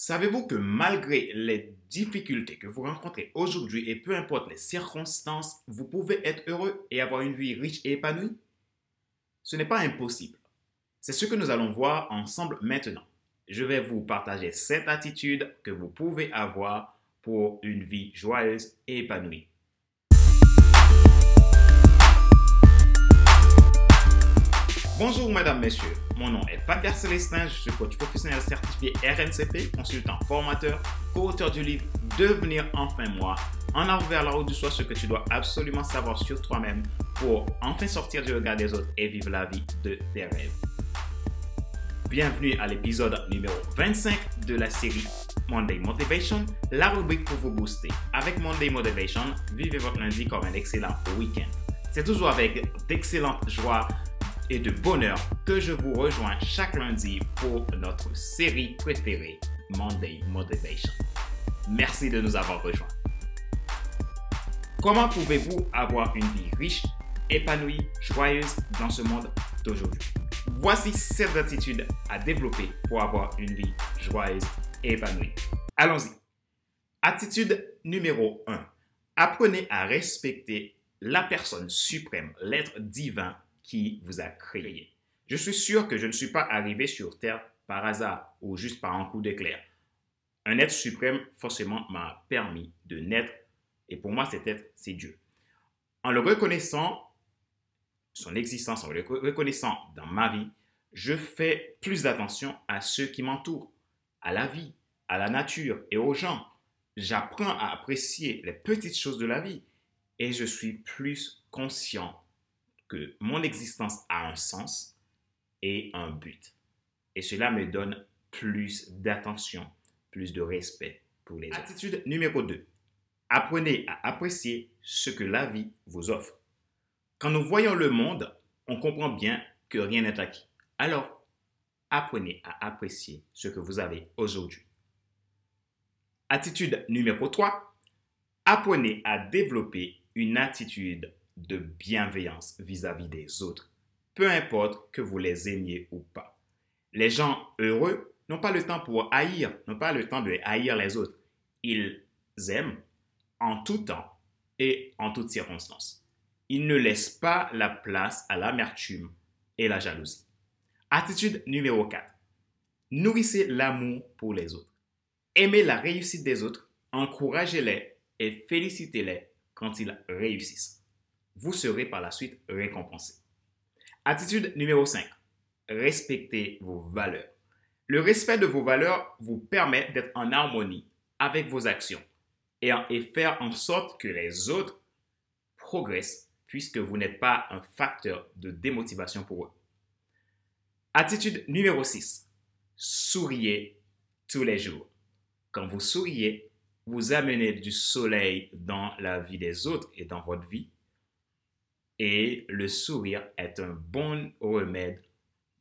Savez-vous que malgré les difficultés que vous rencontrez aujourd'hui et peu importe les circonstances, vous pouvez être heureux et avoir une vie riche et épanouie? Ce n'est pas impossible. C'est ce que nous allons voir ensemble maintenant. Je vais vous partager cette attitude que vous pouvez avoir pour une vie joyeuse et épanouie. Bonjour mesdames, messieurs. Mon nom est Pater Célestin, je suis coach professionnel certifié RNCP, consultant formateur, co-auteur du livre Devenir enfin moi, en avant vers la route du soi, ce que tu dois absolument savoir sur toi-même pour enfin sortir du regard des autres et vivre la vie de tes rêves. Bienvenue à l'épisode numéro 25 de la série Monday Motivation, la rubrique pour vous booster. Avec Monday Motivation, vivez votre lundi comme un excellent week-end. C'est toujours avec d'excellentes joies et de bonheur que je vous rejoins chaque lundi pour notre série préférée, Monday Motivation. Merci de nous avoir rejoints. Comment pouvez-vous avoir une vie riche, épanouie, joyeuse dans ce monde d'aujourd'hui? Voici sept attitudes à développer pour avoir une vie joyeuse et épanouie. Allons-y. Attitude numéro 1. Apprenez à respecter la personne suprême, l'être divin qui vous a créé. Je suis sûr que je ne suis pas arrivé sur Terre par hasard ou juste par un coup d'éclair. Un être suprême, forcément, m'a permis de naître. Et pour moi, cet être, c'est Dieu. En le reconnaissant, son existence, en le reconnaissant dans ma vie, je fais plus attention à ceux qui m'entourent, à la vie, à la nature et aux gens. J'apprends à apprécier les petites choses de la vie et je suis plus conscient que mon existence a un sens et un but. Et cela me donne plus d'attention, plus de respect pour les autres. Attitude numéro 2. Apprenez à apprécier ce que la vie vous offre. Quand nous voyons le monde, on comprend bien que rien n'est acquis. Alors, apprenez à apprécier ce que vous avez aujourd'hui. Attitude numéro 3. Apprenez à développer une attitude de bienveillance vis-à-vis des autres, peu importe que vous les aimiez ou pas. Les gens heureux n'ont pas le temps pour haïr, n'ont pas le temps de haïr les autres. Ils aiment en tout temps et en toutes circonstances. Ils ne laissent pas la place à l'amertume et la jalousie. Attitude numéro 4. Nourrissez l'amour pour les autres. Aimez la réussite des autres, encouragez-les et félicitez-les quand ils réussissent vous serez par la suite récompensé. Attitude numéro 5. Respectez vos valeurs. Le respect de vos valeurs vous permet d'être en harmonie avec vos actions et, et faire en sorte que les autres progressent puisque vous n'êtes pas un facteur de démotivation pour eux. Attitude numéro 6. Souriez tous les jours. Quand vous souriez, vous amenez du soleil dans la vie des autres et dans votre vie et le sourire est un bon remède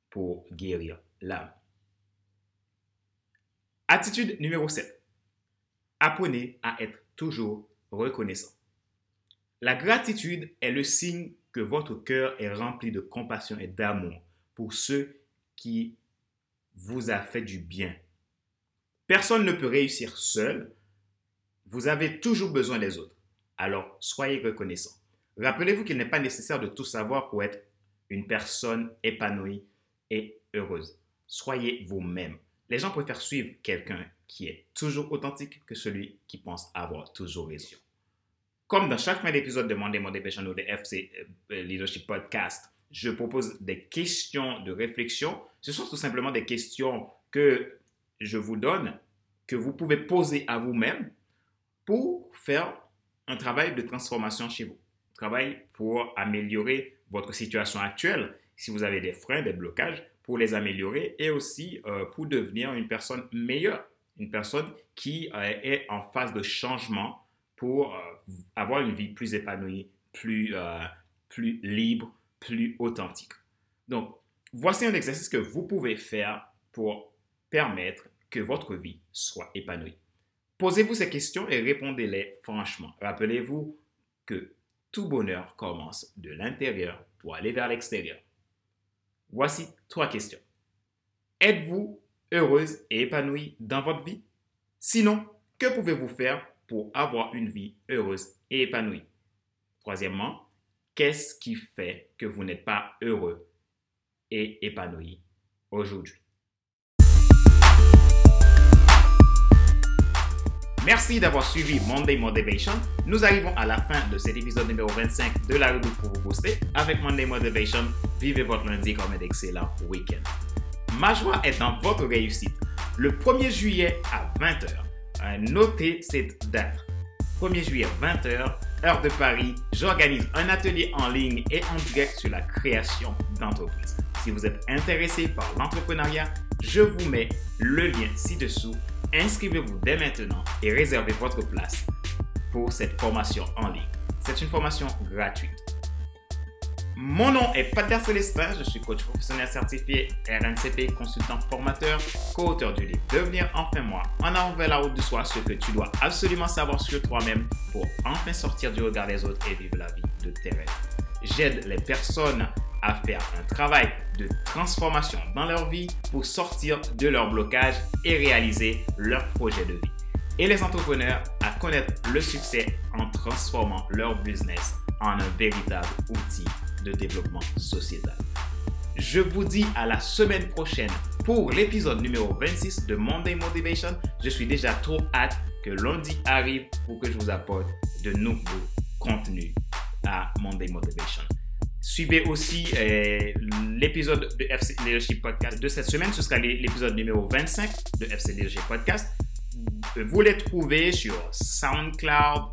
pour guérir l'âme. Attitude numéro 7. Apprenez à être toujours reconnaissant. La gratitude est le signe que votre cœur est rempli de compassion et d'amour pour ceux qui vous a fait du bien. Personne ne peut réussir seul. Vous avez toujours besoin des autres. Alors soyez reconnaissant. Rappelez-vous qu'il n'est pas nécessaire de tout savoir pour être une personne épanouie et heureuse. Soyez vous-même. Les gens préfèrent suivre quelqu'un qui est toujours authentique que celui qui pense avoir toujours raison. Comme dans chaque fin d'épisode de Monday Motivation ou de FC euh, Leadership Podcast, je propose des questions de réflexion. Ce sont tout simplement des questions que je vous donne, que vous pouvez poser à vous-même pour faire un travail de transformation chez vous travail pour améliorer votre situation actuelle, si vous avez des freins, des blocages, pour les améliorer et aussi euh, pour devenir une personne meilleure, une personne qui euh, est en phase de changement pour euh, avoir une vie plus épanouie, plus, plus libre, plus authentique. Donc, voici un exercice que vous pouvez faire pour permettre que votre vie soit épanouie. Posez-vous ces questions et répondez-les franchement. Rappelez-vous que tout bonheur commence de l'intérieur pour aller vers l'extérieur. Voici trois questions. Êtes-vous heureuse et épanouie dans votre vie? Sinon, que pouvez-vous faire pour avoir une vie heureuse et épanouie? Troisièmement, qu'est-ce qui fait que vous n'êtes pas heureux et épanoui aujourd'hui? Merci d'avoir suivi Monday Motivation. Nous arrivons à la fin de cet épisode numéro 25 de la rubrique pour vous booster. Avec Monday Motivation, vivez votre lundi comme un excellent week-end. Ma joie est dans votre réussite. Le 1er juillet à 20h, euh, notez cette date. 1er juillet 20h, heure de Paris, j'organise un atelier en ligne et en direct sur la création d'entreprise. Si vous êtes intéressé par l'entrepreneuriat, je vous mets le lien ci-dessous Inscrivez-vous dès maintenant et réservez votre place pour cette formation en ligne. C'est une formation gratuite. Mon nom est Pater Célestin, je suis coach professionnel certifié RNCP, consultant formateur, co-auteur du livre Devenir enfin moi, en avant vers la route du soi, ce que tu dois absolument savoir sur toi-même pour enfin sortir du regard des autres et vivre la vie de tes rêves. J'aide les personnes à faire un travail de transformation dans leur vie pour sortir de leur blocage et réaliser leur projet de vie. Et les entrepreneurs à connaître le succès en transformant leur business en un véritable outil de développement sociétal. Je vous dis à la semaine prochaine pour l'épisode numéro 26 de Monday Motivation. Je suis déjà trop hâte que lundi arrive pour que je vous apporte de nouveaux contenus à Monday Motivation. Suivez aussi euh, l'épisode de FC Leadership Podcast de cette semaine. Ce sera l'épisode numéro 25 de FC Leadership Podcast. Vous les trouvez sur SoundCloud,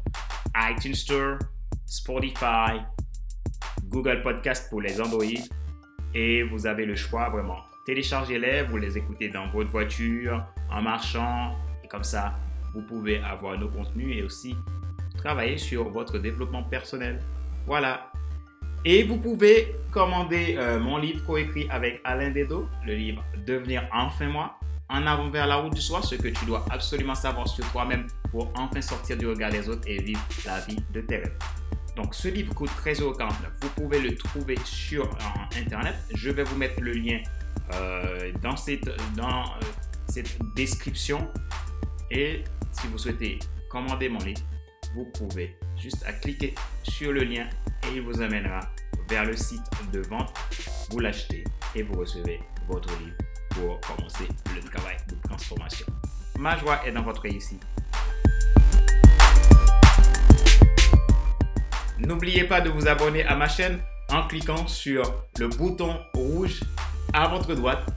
iTunes Store, Spotify, Google Podcast pour les Android. Et vous avez le choix vraiment. Téléchargez-les, vous les écoutez dans votre voiture, en marchant. Et comme ça, vous pouvez avoir nos contenus et aussi travailler sur votre développement personnel. Voilà, et vous pouvez commander euh, mon livre coécrit avec Alain Dedo, le livre Devenir enfin moi, en avant vers la route du soi, ce que tu dois absolument savoir sur toi-même pour enfin sortir du regard des autres et vivre la vie de tes rêves. Donc ce livre coûte 13,49€. Vous pouvez le trouver sur Internet. Je vais vous mettre le lien euh, dans, cette, dans euh, cette description. Et si vous souhaitez commander mon livre, vous pouvez juste à cliquer sur le lien et il vous amènera vers le site de vente. Vous l'achetez et vous recevez votre livre pour commencer le travail de transformation. Ma joie est dans votre réussite. N'oubliez pas de vous abonner à ma chaîne en cliquant sur le bouton rouge à votre droite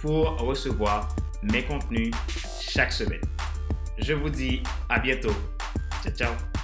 pour recevoir mes contenus chaque semaine. Je vous dis à bientôt. Ciao, ciao.